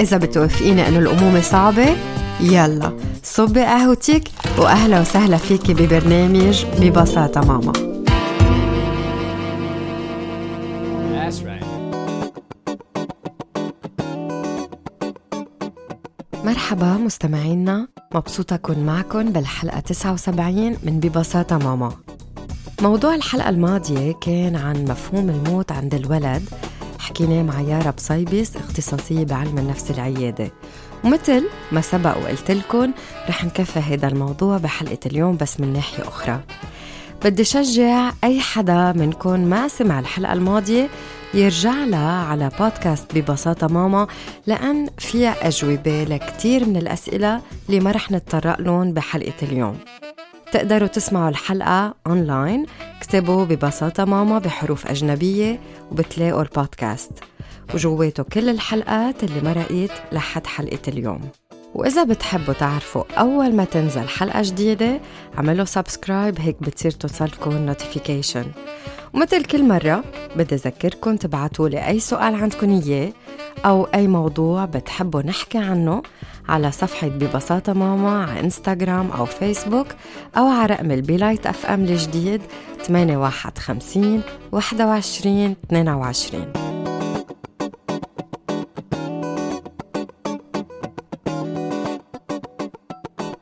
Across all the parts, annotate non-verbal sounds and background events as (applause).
إذا بتوافقيني إنه الأمومة صعبة يلا صبي قهوتك وأهلا وسهلا فيكي ببرنامج ببساطة ماما. مرحبا مستمعينا مبسوطة أكون معكم بالحلقة 79 من ببساطة ماما. موضوع الحلقة الماضية كان عن مفهوم الموت عند الولد حكيناه مع يارا بصيبس اختصاصية بعلم النفس العيادة. ومثل ما سبق وقلت لكم رح نكفي هذا الموضوع بحلقة اليوم بس من ناحية أخرى. بدي شجع أي حدا منكم ما سمع الحلقة الماضية يرجع لها على بودكاست ببساطة ماما لأن فيها أجوبة لكتير من الأسئلة اللي ما رح نتطرق لهم بحلقة اليوم. تقدروا تسمعوا الحلقة أونلاين اكتبوا ببساطة ماما بحروف أجنبية وبتلاقوا البودكاست. وجواته كل الحلقات اللي مرقت لحد حلقة اليوم. وإذا بتحبوا تعرفوا أول ما تنزل حلقة جديدة عملوا subscribe هيك بتصير توصلكم notification ومثل كل مرة بدي أذكركم تبعتوا لي أي سؤال عندكم إياه أو أي موضوع بتحبوا نحكي عنه. على صفحة ببساطة ماما على إنستغرام أو فيسبوك أو على رقم ال Be Light FM الجديد 851 21 22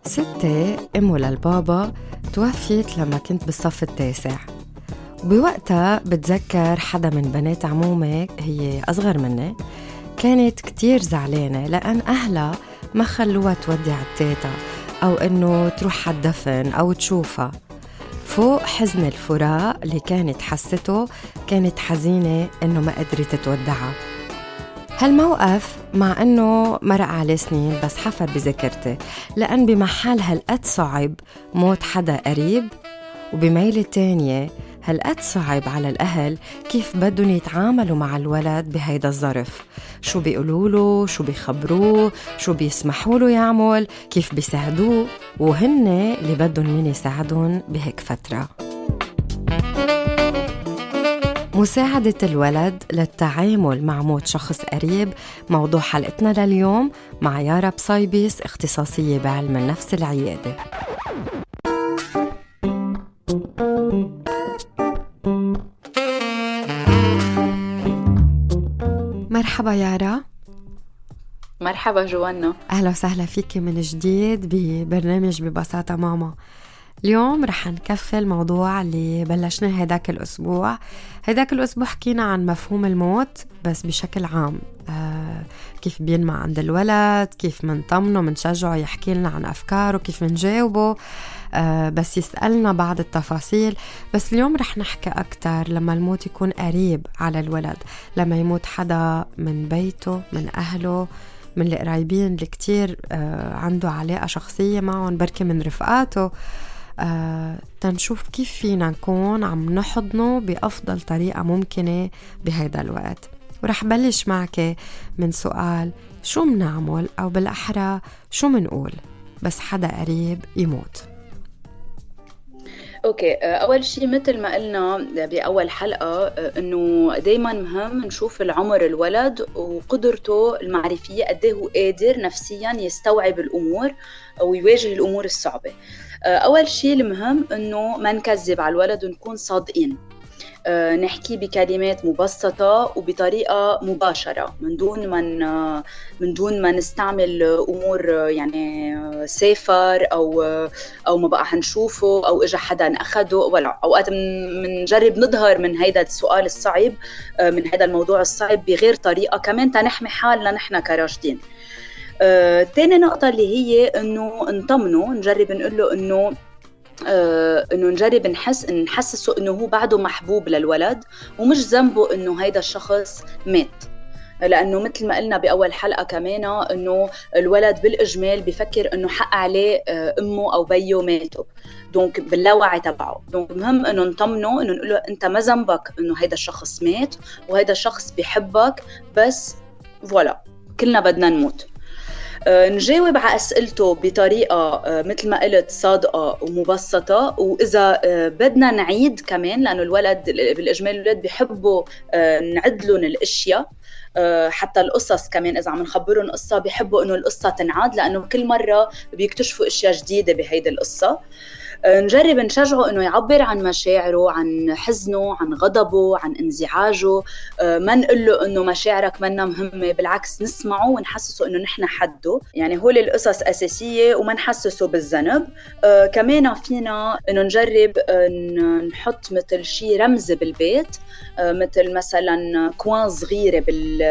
ستي أمه للبابا توفيت لما كنت بالصف التاسع. بوقتها بتذكر حدا من بنات عمومي هي أصغر مني كانت كتير زعلانة لأن أهلها ما خلوها تودع التيتا؟ أو إنه تروح على الدفن أو تشوفها. فوق حزن الفراق اللي كانت حسته كانت حزينة إنه ما قدرت تودعها. هالموقف مع إنه مرق عليه سنين بس حفر بذاكرتي. لأن بمحل هالقد صعب موت حدا قريب. وبميلة تانية هالقد صعب على الأهل كيف بدهم يتعاملوا مع الولد بهيدا الظرف؟ شو بيقولوا له؟ شو بيخبروه؟ شو بيسمحوا له يعمل؟ كيف بيساعدوه؟ وهن اللي بدهم مين يساعدهم بهيك فترة. مساعدة الولد للتعامل مع موت شخص قريب موضوع حلقتنا لليوم مع يارا بصيبيس اختصاصية بعلم النفس العيادة. مرحبا يارا. مرحبا جوانا. أهلا وسهلا فيك من جديد ببرنامج ببساطة ماما. اليوم رح نكفي الموضوع اللي بلشناه هداك الأسبوع. هداك الأسبوع حكينا عن مفهوم الموت بس بشكل عام. آه كيف بينمى عند الولد كيف منطمنه منشجعه يحكي لنا عن أفكاره كيف منجاوبه. آه بس يسألنا بعض التفاصيل. بس اليوم رح نحكي أكتر لما الموت يكون قريب على الولد لما يموت حدا من بيته من أهله من القرايبين اللي كتير آه عنده علاقة شخصية معهم بركي من رفقاته. تنشوف كيف فينا نكون عم نحضنه بأفضل طريقة ممكنة بهيدا الوقت. ورح بلش معك من سؤال شو منعمل؟ أو بالأحرى شو منقول؟ بس حدا قريب يموت. أوكي أول شيء مثل ما قلنا بأول حلقة إنه دائما مهم نشوف العمر الولد وقدرته المعرفية قد إيه هو قادر نفسيا يستوعب الأمور ويواجه الأمور الصعبة. أول شيء المهم إنه ما نكذب على الولد ونكون صادقين. نحكي بكلمات مبسطة وبطريقة مباشرة من دون ما من دون ما نستعمل أمور يعني سافر أو أو ما بقى حنشوفه أو إجا حدا أخده ولا. أوقات بنجرب نظهر من هيدا السؤال الصعب آه، من هذا الموضوع الصعب بغير طريقة كمان تنحمي حالنا نحن كراشدين. آه، تاني نقطة اللي هي إنه نطمنه نجرب نقول له إنه آه إنه نجرب نحس نحسسه إنه هو بعده محبوب للولد ومش ذنبه إنه هيدا الشخص مات. لأنه مثل ما قلنا بأول حلقة كمان إنه الولد بالإجمال بفكر إنه حق عليه آه، أمه أو بيه ماتوا. donc باللاوعي تبعه. donc مهم إنه نطمنه إنه نقول له أنت ما ذنبك إنه هيدا الشخص مات وهيدا الشخص بيحبك بس فوالا كلنا بدنا نموت. نجاوب على أسئلته بطريقة آه، مثل ما قلت صادقة ومبسطة. وإذا آه، بدنا نعيد كمان لأنه الولد بالاجمال الولاد بيحبوا نعد لهم الأشياء. حتى القصص كمان إذا عم نخبرهم قصة بيحبوا إنه القصة تنعاد لأنه كل مرة بيكتشفوا أشياء جديدة بهيدي القصة. نجرب نشجعه إنه يعبر عن مشاعره عن حزنه عن غضبه عن انزعاجه. آه، ما نقول له إنه مشاعرك منا مهمة بالعكس نسمعه ونحسسه إنه نحن حده. يعني هول القصص أساسية وما نحسسه بالذنب. آه، كمان فينا إنه نجرب آه، نحط مثل شيء رمز بالبيت. مثل مثلا كوان صغيرة بال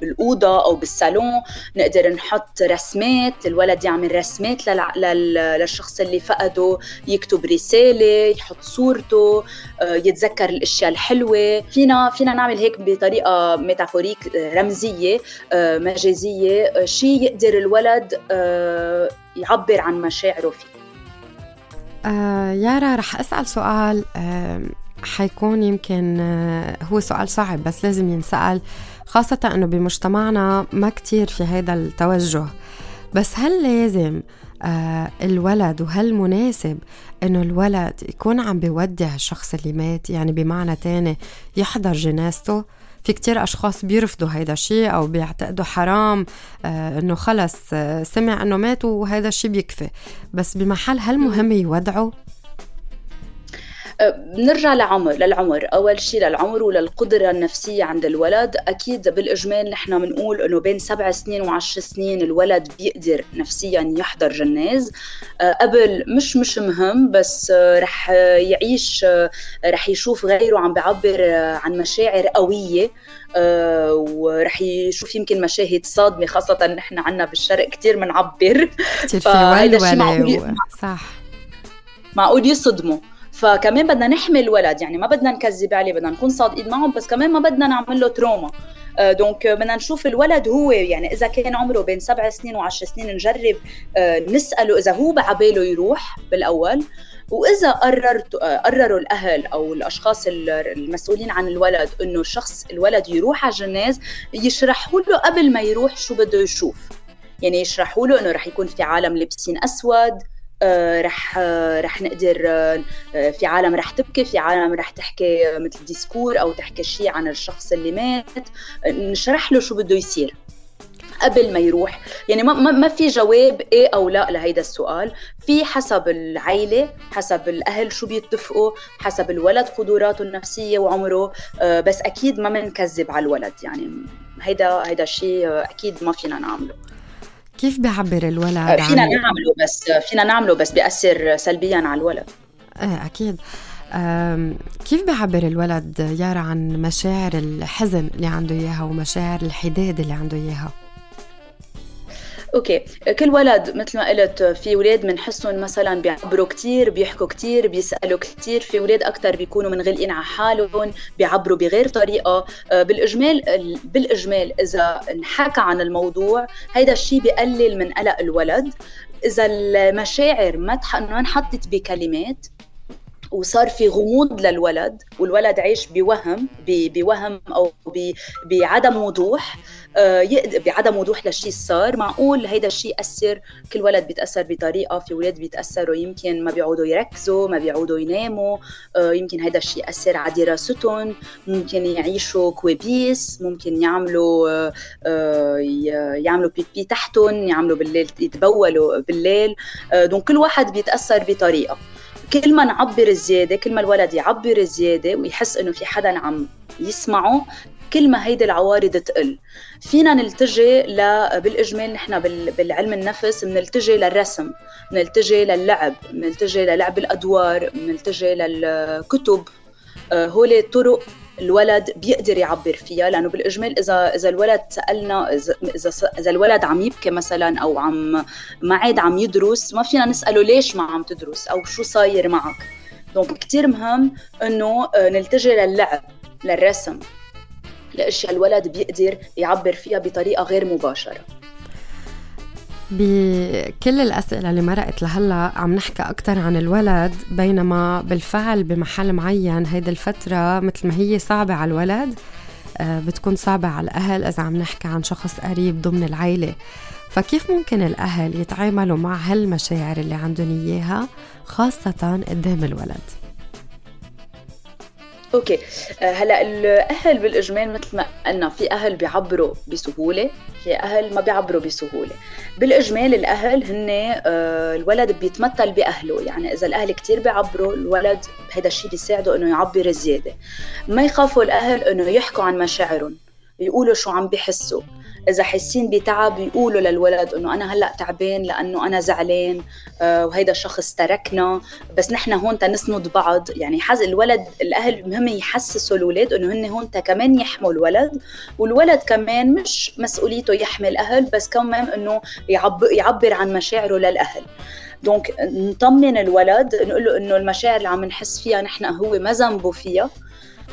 بالأوضة أو بالصالون نقدر نحط رسمات الولد يعمل رسمات للشخص اللي فقده يكتب رسالة يحط صورته آه، يتذكر الأشياء الحلوة. فينا فينا نعمل هيك بطريقة ميتافوريك آه، رمزية آه، مجازية شيء يقدر الولد يعبر عن مشاعره فيه. آه يارا رح أسأل سؤال آه حيكون يمكن آه هو سؤال صعب بس لازم ينسأل خاصة أنه بمجتمعنا ما كتير في هذا التوجه. بس هل لازم آه الولد وهل مناسب إنه الولد يكون عم بيودع الشخص اللي مات؟ يعني بمعنى تاني يحضر جنازته؟ في كتير أشخاص بيرفضوا هيدا الشيء أو بيعتقدوا حرام آه إنه خلص آه سمع إنه مات وهيدا الشيء بيكفي. بس بمحل هل مهم يودعوا؟ بنرجع لعمر للعمر. أول شيء للعمر وللقدرة النفسية عند الولد. أكيد بالإجمال نحن بنقول إنه بين سبع سنين وعشر سنين الولد بيقدر نفسيا يحضر جناز. أه، قبل مش مش مهم بس رح يعيش أه، رح يشوف غيره عم بيعبر عن مشاعر قوية. ورح يشوف يمكن مشاهد صادمة خاصة نحن عنا بالشرق كثير بنعبر كثير في ولوله صح. معقول يصدموا. فكمان بدنا نحمي الولد يعني ما بدنا نكذب عليه بدنا نكون صادقين معهم بس كمان ما بدنا نعمل له trauma donc آه، بدنا نشوف الولد هو يعني إذا كان عمره بين سبع سنين وعشر سنين نجرب آه، نسأله إذا هو بعباله يروح بالأول وإذا قررت آه، قرروا الأهل أو الأشخاص المسؤولين عن الولد إنه الشخص الولد يروح على الجناز يشرحوا له قبل ما يروح شو بده يشوف. يعني يشرحوا له إنه رح يكون في عالم لابسين أسود آه، رح آه، رح نقدر آه، في عالم رح تبكي في عالم رح تحكي مثل ديسكور أو تحكي شيء عن الشخص اللي مات. نشرح له شو بده يصير قبل ما يروح. يعني ما, ما في جواب إيه أو لا لهيدا السؤال. في حسب العيلة حسب الأهل شو بيتفقوا حسب الولد قدراته النفسية وعمره. بس أكيد ما بنكذب على الولد. يعني هيدا هيدا الشيء أكيد ما فينا نعمله. كيف بيعبر الولد آه، فينا عن... نعمله بس فينا نعمله بس بيأثر سلبيا على الولد. إيه أكيد. كيف بيعبر الولد يارا عن مشاعر الحزن اللي عنده إياها ومشاعر الحداد اللي عنده إياها؟ أوكي. كل ولد مثل ما قلت في ولاد بنحسهم مثلا بيعبروا كثير بيحكوا كثير بيسألوا كثير في ولاد أكثر بيكونوا منغلقين على حالهم بيعبروا بغير طريقة. آه، بالإجمال بالإجمال إذا انحكى عن الموضوع هيدا الشيء بقلل من قلق الولد. إذا المشاعر ما انحطت بكلمات وصار في غموض للولد والولد عايش بوهم بوهم أو بعدم وضوح آه، بعدم وضوح للشيء صار. معقول هيدا الشيء أثر كل ولد بيتأثر بطريقة في ولاد بيتأثروا يمكن ما بيعودوا يركزوا ما بيعودوا يناموا آه، يمكن هيدا الشيء أثر على دراستهم ممكن يعيشوا كوابيس ممكن يعملوا آه، يعملوا pipi تحتهم يعملوا بالليل يتبولوا بالليل donc كل واحد بيتأثر بطريقة. كل ما نعبر زياده كل ما الولد يعبر زياده ويحس إنه في حدا عم يسمعه كل ما هيدي العوارض تقل. فينا نلتجي ل... بالإجمال نحن بالعلم النفس بنلتجي للرسم بنلتجي للعب بنلتجي للعب الأدوار بنلتجي للكتب. آه، هول طرق الولد بيقدر يعبر فيها لأنه بالإجمال إذا إذا الولد سألنا إذا إذا الولد عم يبكي مثلا أو عم ما عاد عم يدرس ما فينا نسأله ليش ما عم تدرس أو شو صاير معك. دونك كثير مهم إنه آه، نلتجي للعب للرسم لأشياء الولد بيقدر يعبر فيها بطريقة غير مباشرة. بكل الأسئلة اللي مرقت لهلا عم نحكي أكثر عن الولد بينما بالفعل بمحل معين هيدي الفترة مثل ما هي صعبة على الولد آه، بتكون صعبة على الأهل إذا عم نحكي عن شخص قريب ضمن العيلة. فكيف ممكن الأهل يتعاملوا مع هالمشاعر اللي عندهم إياها خاصة قدام الولد؟ أوكي. آه، هلا الأهل بالإجمال مثل ما قلنا في أهل بيعبروا بسهولة في أهل ما بيعبروا بسهولة. بالإجمال الأهل هن آه، الولد بيتمثل بأهله. يعني إذا الأهل كثير بيعبروا الولد هذا الشيء بيساعده إنه يعبر زيادة. ما يخافوا الأهل إنه يحكوا عن مشاعرهم يقولوا شو عم بحسوا إذا حاسين بتعب يقولوا للولد إنه أنا هلأ تعبان لأنه أنا زعلان آه وهيدا الشخص تركنا. بس نحن هون تنسند بعض. يعني حز الولد الأهل مهم يحسسوا الأولاد إنه هن هون كمان يحموا الولد والولد كمان مش مسؤوليته يحمي الأهل بس كمان إنه يعبر, عن مشاعره للأهل. دونك نطمن الولد نقول له إنه المشاعر اللي عم نحس فيها نحن هو ما ذنبه فيها.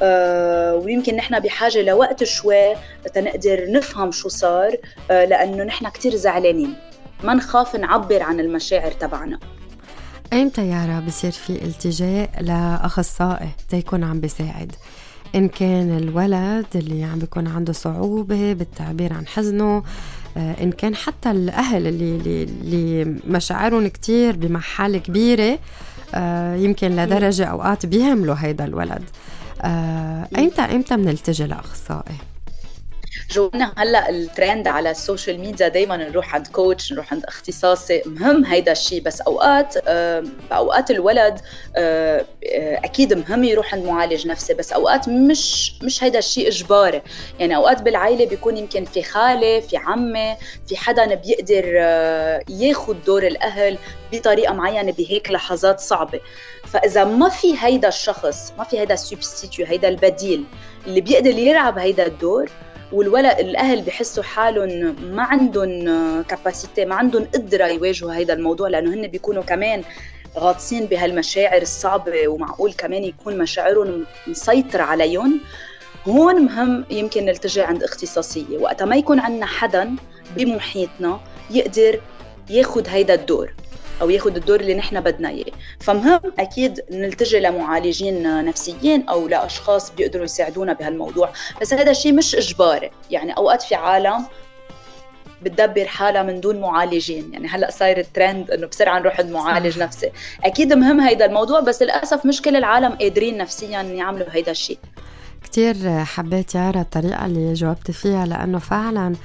ويمكن نحن بحاجة لوقت شوي لنقدر نفهم شو صار آه، لأنه نحن كثير زعلانين. ما نخاف نعبر عن المشاعر تبعنا. ايمتى يارا بصير في التجاء لاخصائي تيكون عم بيساعد. إن كان الولد اللي عم بيكون عنده صعوبة بالتعبير عن حزنه آه، إن كان حتى الأهل اللي اللي, مشاعرهم كتير بمحل كبيرة يمكن لدرجة أوقات بيهملوا هيدا الولد. آه، ايمتى ايمتى بنلتجي لأخصائي؟ جوانا هلا الترند على ال social media دائما نروح عند coach نروح عند اختصاصي. مهم هيدا الشيء بس أوقات بأوقات الولد آه، آه، أكيد مهم يروح عند معالج نفسي بس أوقات مش مش هيدا الشيء إجباري. يعني أوقات بالعائله بيكون يمكن في خالة في عمة في حدا بيقدر ياخذ دور الأهل بطريقة معينة بهيك لحظات صعبة. فإذا ما في هيدا الشخص ما في هيدا ال substitut هيدا البديل اللي بيقدر يلعب هيدا الدور والولد الأهل بحسوا حالهم ما عندهم كاباسيتي ما عندهم قدرة يواجهوا هيدا الموضوع لأنه هن بيكونوا كمان غاطسين بهالمشاعر الصعبة ومعقول كمان يكون مشاعرهم مسيطرة عليهم. هون مهم يمكن نلتجئ عند اختصاصية. وقتها ما يكون عندنا حدا بمحيطنا يقدر ياخذ هيدا الدور. أو ياخذ الدور اللي نحن بدنا إياه. فمهم أكيد نلتجي لمعالجين نفسيين أو لأشخاص بيقدروا يساعدونا بهالموضوع. بس هذا الشيء مش اجباري يعني أوقات في عالم بتدبر حالها من دون معالجين. يعني هلأ صاير الترند إنه بسرعة نروح عند معالج نفسي. أكيد مهم هيدا الموضوع بس للأسف مش كل العالم قادرين نفسيا يعملوا هيدا الشيء. كتير حبيت يارا الطريقة اللي جاوبتي فيها لأنه فعلا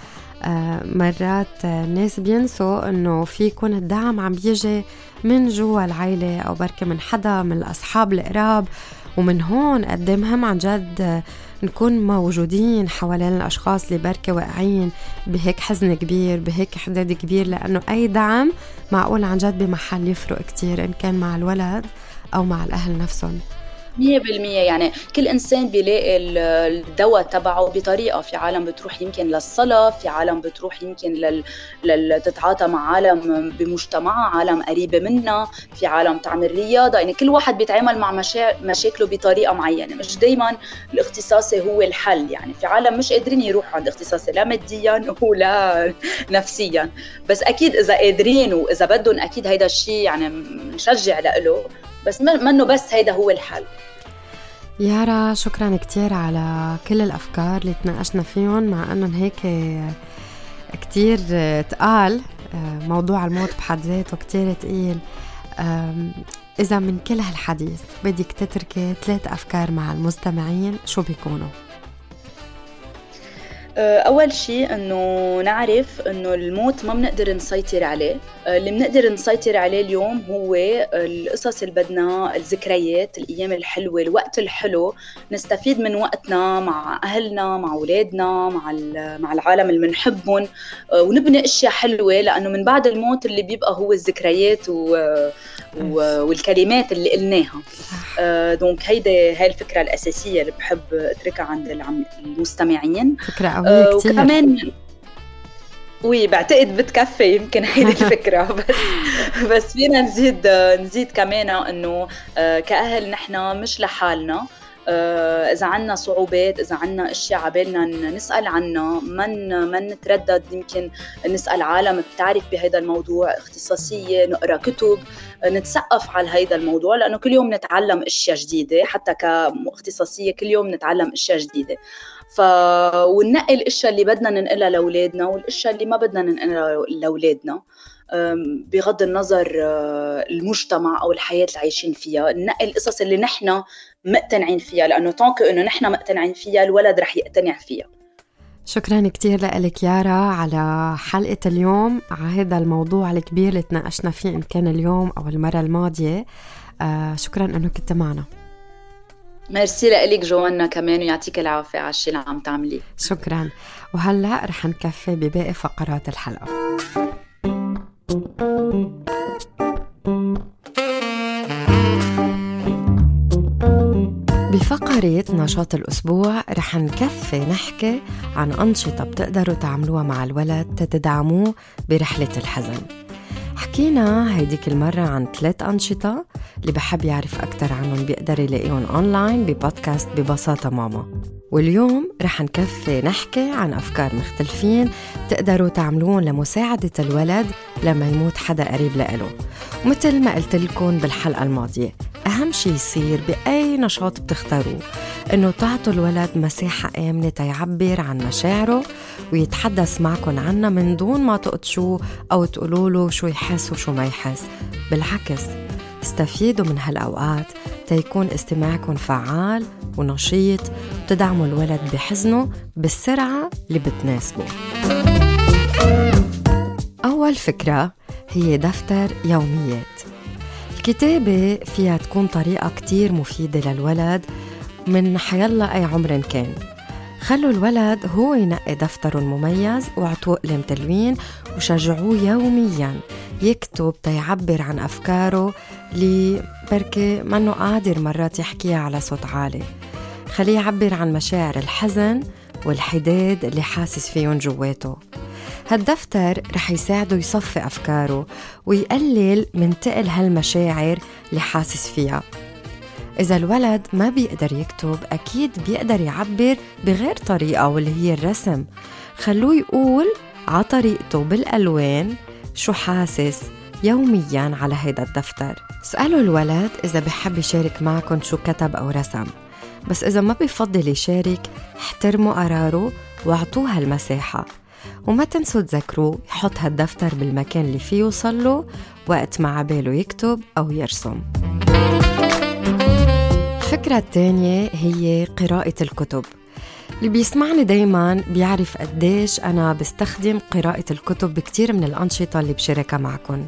مرات الناس بينسوا إنه في يكون الدعم عم بيجي من جوا العيلة أو بركة من حدا من الأصحاب القراب. ومن هون قد مهم عن جد نكون موجودين حوالين الأشخاص اللي بركة واقعين بهيك حزن كبير بهيك حداد كبير. لأنه أي دعم معقول عن جد بمحل يفرق كتير إن كان مع الولد أو مع الأهل نفسهم. 100% يعني كل إنسان بيلاقي الدواء تبعه بطريقة. في عالم بتروح يمكن للصلاة في عالم بتروح يمكن لل... لل... تتعاطى مع عالم بمجتمعها عالم قريبة منها في عالم تعمل رياضة. يعني كل واحد بيتعامل مع مشا... مشاكله بطريقة معينة. مش دائما الاختصاصي هو الحل. يعني في عالم مش قادرين يروحوا عند اختصاصي لا ماديا ولا (laughs) نفسيا. بس أكيد إذا قادرين وإذا بدهم أكيد هيدا الشيء يعني نشجع له بس منه بس هيدا هو الحل. يارا شكرا كتير على كل الأفكار اللي تناقشنا فيهم مع أنهم هيك كتير تقال موضوع الموت بحد ذاته كتير تقيل إذا من كل هالحديث بدك تتركي ثلاث أفكار مع المستمعين شو بيكونوا؟ آه، أول شيء إنه نعرف إنه الموت ما بنقدر نسيطر عليه. آه، اللي بنقدر نسيطر عليه اليوم هو القصص اللي بدنا الذكريات الأيام الحلوة الوقت الحلو. نستفيد من وقتنا مع أهلنا مع أولادنا مع مع العالم اللي بنحبهم. آه، ونبني أشياء حلوة لأنه من بعد الموت اللي بيبقى هو الذكريات و... و... والكلمات اللي قلناها. donc هيدي هاي الفكرة الأساسية اللي بحب أتركها عند المستمعين. فكره قويه كثير وكمان oui بعتقد بتكفي يمكن هيدي (laughs) الفكرة. بس بس فينا نزيد نزيد كمان إنه آه، كأهل نحن مش لحالنا. آه، إذا عنا صعوبات إذا عنا أشياء عبالنا نسأل عنها من من نتردد يمكن نسأل عالم بتعرف بهذا الموضوع اختصاصية نقرأ كتب نتثقف على هذا الموضوع لأنه كل يوم نتعلم أشياء جديدة حتى كاختصاصيه كل يوم نتعلم أشياء جديدة. ف وننقي الأشياء اللي بدنا ننقلها لأولادنا والأشياء اللي ما بدنا ننقلها لأولادنا بغض النظر آه، المجتمع أو الحياة اللي عايشين فيها. ننقي القصص اللي نحن مقتنعين فيها لأنه طونك إنه نحن مقتنعين فيها الولد رح يقتنع فيها. شكرا كثير لك يارا على حلقة اليوم على هذا الموضوع الكبير اللي تناقشنا فيه إن كان اليوم أو المرة الماضية. آه شكرا أنه كنت معنا. ميرسي لك جوانا كمان ويعطيك العافية على الشيء اللي عم تعمليه. شكرا. وهلأ رح نكفي بباقي فقرات الحلقة. بفقرة نشاط الأسبوع رح نكفي نحكي عن أنشطة بتقدروا تعملوها مع الولد تتدعموه برحلة الحزن. حكينا هيديك المرة عن ثلاث أنشطة اللي بحب يعرف أكثر عنهم بيقدر يلاقيهم أونلاين ببودكاست ببساطة ماما. واليوم رح نكفي نحكي عن أفكار مختلفين تقدروا تعملوهم لمساعدة الولد لما يموت حدا قريب لإله. ومثل ما قلت لكم بالحلقة الماضية أهم شي يصير بأي نشاط بتختاروه إنه تعطوا الولد مساحة آمنة تيعبر عن مشاعره ويتحدث معكم عنها من دون ما تقطشوه أو تقولوا له شو يحس وشو ما يحس. بالعكس استفيدوا من هالأوقات تيكون استماعكم فعال ونشيط وتدعموا الولد بحزنه بالسرعة اللي بتناسبه. أول فكرة هي دفتر يوميات. الكتابة فيها تكون طريقة كتير مفيدة للولد من حيلا أي عمر كان. خلوا الولد هو ينقي دفتره المميز واعطوه قلم تلوين وشجعوه يوميا. يكتب تيعبر عن أفكاره اللي بركي منه قادر مرات يحكيها على صوت عالي. خليه يعبر عن مشاعر الحزن والحداد اللي حاسس فيهم جواته. هالدفتر رح يساعده يصفي أفكاره ويقلل من تقل هالمشاعر اللي حاسس فيها. إذا الولد ما بيقدر يكتب أكيد بيقدر يعبر بغير طريقة واللي هي الرسم. خلوه يقول على طريقته بالألوان شو حاسس يوميا على هيدا الدفتر. اسألوا الولد إذا بحب يشارك معكم شو كتب أو رسم. بس إذا ما بفضل يشارك احترموا قراره واعطوه هالمساحة. وما تنسوا تذكروه يحط هالدفتر بالمكان اللي فيه يوصل له وقت ما عباله يكتب أو يرسم. الفكرة الثانية هي قراءة الكتب. اللي بيسمعني دايما بيعرف قديش أنا بستخدم قراءة الكتب بكتير من الأنشطة اللي بشاركها معكم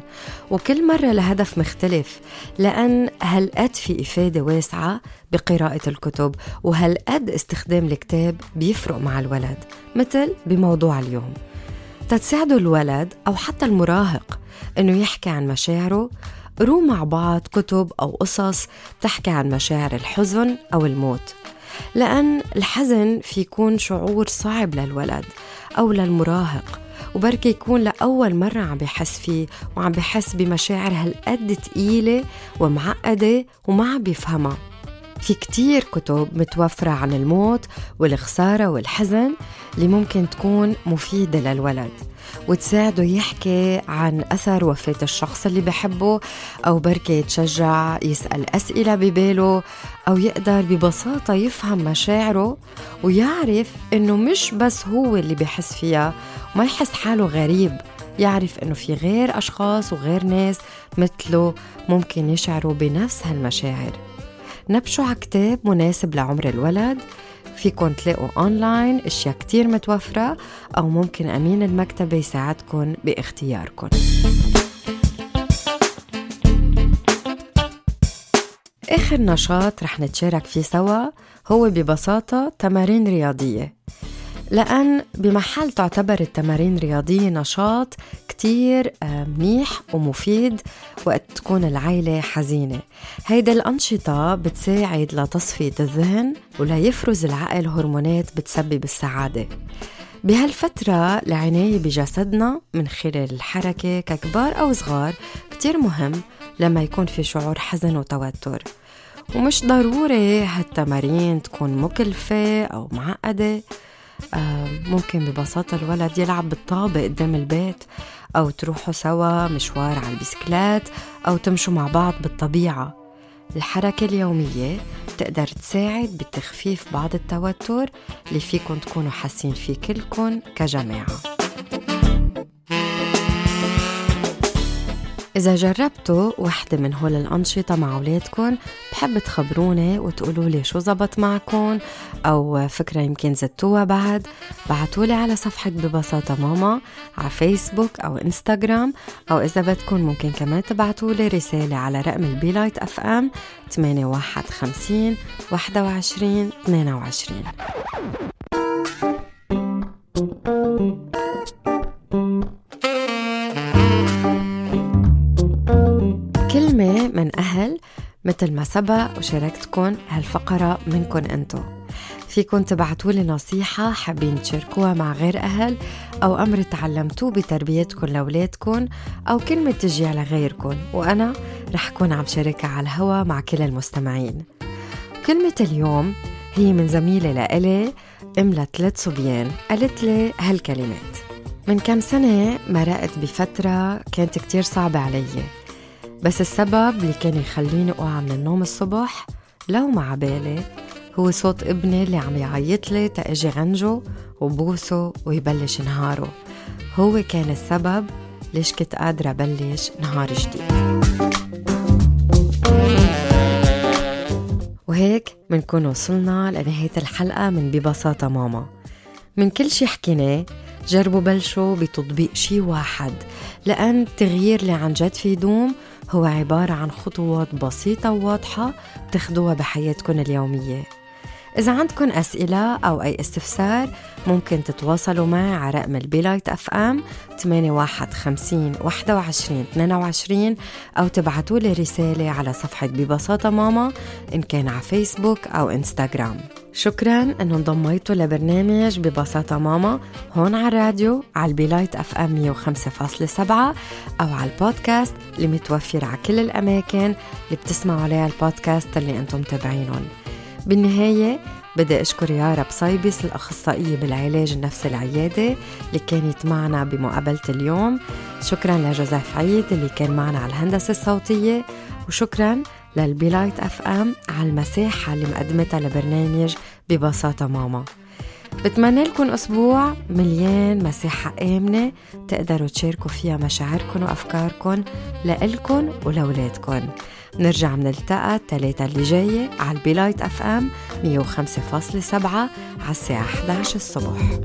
وكل مرة لهدف مختلف لأن هالقد في إفادة واسعة بقراءة الكتب وهالقد استخدام الكتاب بيفرق مع الولد مثل بموضوع اليوم. تتساعدوا الولد أو حتى المراهق إنه يحكي عن مشاعره قروا مع بعض كتب أو قصص بتحكي عن مشاعر الحزن أو الموت. لأن الحزن في يكون شعور صعب للولد أو للمراهق وبركي يكون لأول مرة عم بحس فيه وعم بحس بمشاعر هالقد تقيلة ومعقدة وما عم بيفهمها. في كتير كتب متوفرة عن الموت والخسارة والحزن اللي ممكن تكون مفيدة للولد. وتساعده يحكي عن أثر وفاة الشخص اللي بحبه أو بركة يتشجع يسأل أسئلة بباله أو يقدر ببساطة يفهم مشاعره ويعرف إنه مش بس هو اللي بحس فيها وما يحس حاله غريب. يعرف إنه في غير أشخاص وغير ناس مثله ممكن يشعروا بنفس هالمشاعر. نبشوا على كتاب مناسب لعمر الولد. فيكن تلاقوا أونلاين أشياء كتير متوفرة أو ممكن أمين المكتبة يساعدكم باختياركم. آخر نشاط رح نتشارك فيه سوا هو ببساطة تمارين رياضية. لأن بمحل تعتبر التمارين الرياضية نشاط كتير آه، منيح ومفيد وقت تكون العيلة حزينة. هيدا الأنشطة بتساعد لتصفية الذهن وليفرز العقل هرمونات بتسبب السعادة. بهالفترة العناية بجسدنا من خلال الحركة ككبار أو صغار كتير مهم لما يكون في شعور حزن وتوتر. ومش ضروري هالتمارين تكون مكلفة أو معقدة. ممكن ببساطة الولد يلعب بالطابة قدام البيت أو تروحوا سوا مشوار على البسكلات أو تمشوا مع بعض بالطبيعة. الحركة اليومية بتقدر تساعد بتخفيف بعض التوتر اللي فيكن تكونوا حاسين فيه كلكن كجماعة. إذا جربتوا وحدة من هول الأنشطة مع أولادكم بحب تخبروني وتقولوا لي شو زبط معكم أو فكرة يمكن زدتوها بعد. بعتولي على صفحة ببساطة ماما على فيسبوك أو إنستغرام أو إذا بدكم ممكن كمان تبعتولي رسالة على رقم ال Be Light FM 8150 21 22 كلمة من أهل مثل ما سبق وشاركتكم هالفقرة منكم أنتو. فيكن تبعتولي نصيحة حابين تشاركوها مع غير أهل أو أمر تعلمتوه بتربيتكم لأولادكم أو كلمة تجي على غيركم وأنا رح كون عم شاركها على الهوا مع كل المستمعين. كلمة اليوم هي من زميلة لإلي أم لثلاث صبيان. قالت لي هالكلمات من كم سنة مرقت بفترة كانت كتير صعبة علي بس السبب اللي كان يخليني أوعى من النوم الصبح لو ما عبالي هو صوت ابني اللي عم يعيط لي تأجي غنجه وبوسه ويبلش نهاره. هو كان السبب ليش كنت قادرة بلش نهار جديد. وهيك منكون وصلنا لنهاية الحلقة من ببساطة ماما. من كل شي حكيناه جربوا بلشوا بتطبيق شي واحد لأن التغيير اللي عن جد في يدوم هو عبارة عن خطوات بسيطة وواضحة بتاخدوها بحياتكم اليومية. إذا عندكم أسئلة أو أي استفسار ممكن تتواصلوا معي على رقم ال Be Light FM 8150 21 22 أو تبعتوا لي رسالة على صفحة ببساطة ماما إن كان على فيسبوك أو إنستغرام. شكرا إنه انضميتوا لبرنامج ببساطة ماما هون على الراديو على ال Be Light FM 105.7 أو على البودكاست اللي متوفر على كل الأماكن اللي بتسمعوا عليها البودكاست اللي أنتم متابعينهم. بالنهاية بدي أشكر يارا بصيبس الأخصائية بالعلاج النفسي العيادي اللي كانت معنا بمقابلة اليوم. شكرا لجوزيف عيد اللي كان معنا على الهندسة الصوتية وشكرا لل Be Light FM على المساحة اللي مقدمتها لبرنامج ببساطة ماما. بتمنى لكم أسبوع مليان مساحة آمنة تقدروا تشاركوا فيها مشاعركم وأفكاركم لإلكن ولولادكن نرجع منلتقى التلاتة اللي جاية على ال Be Light FM 105.7 على الساعة 11 الصبح.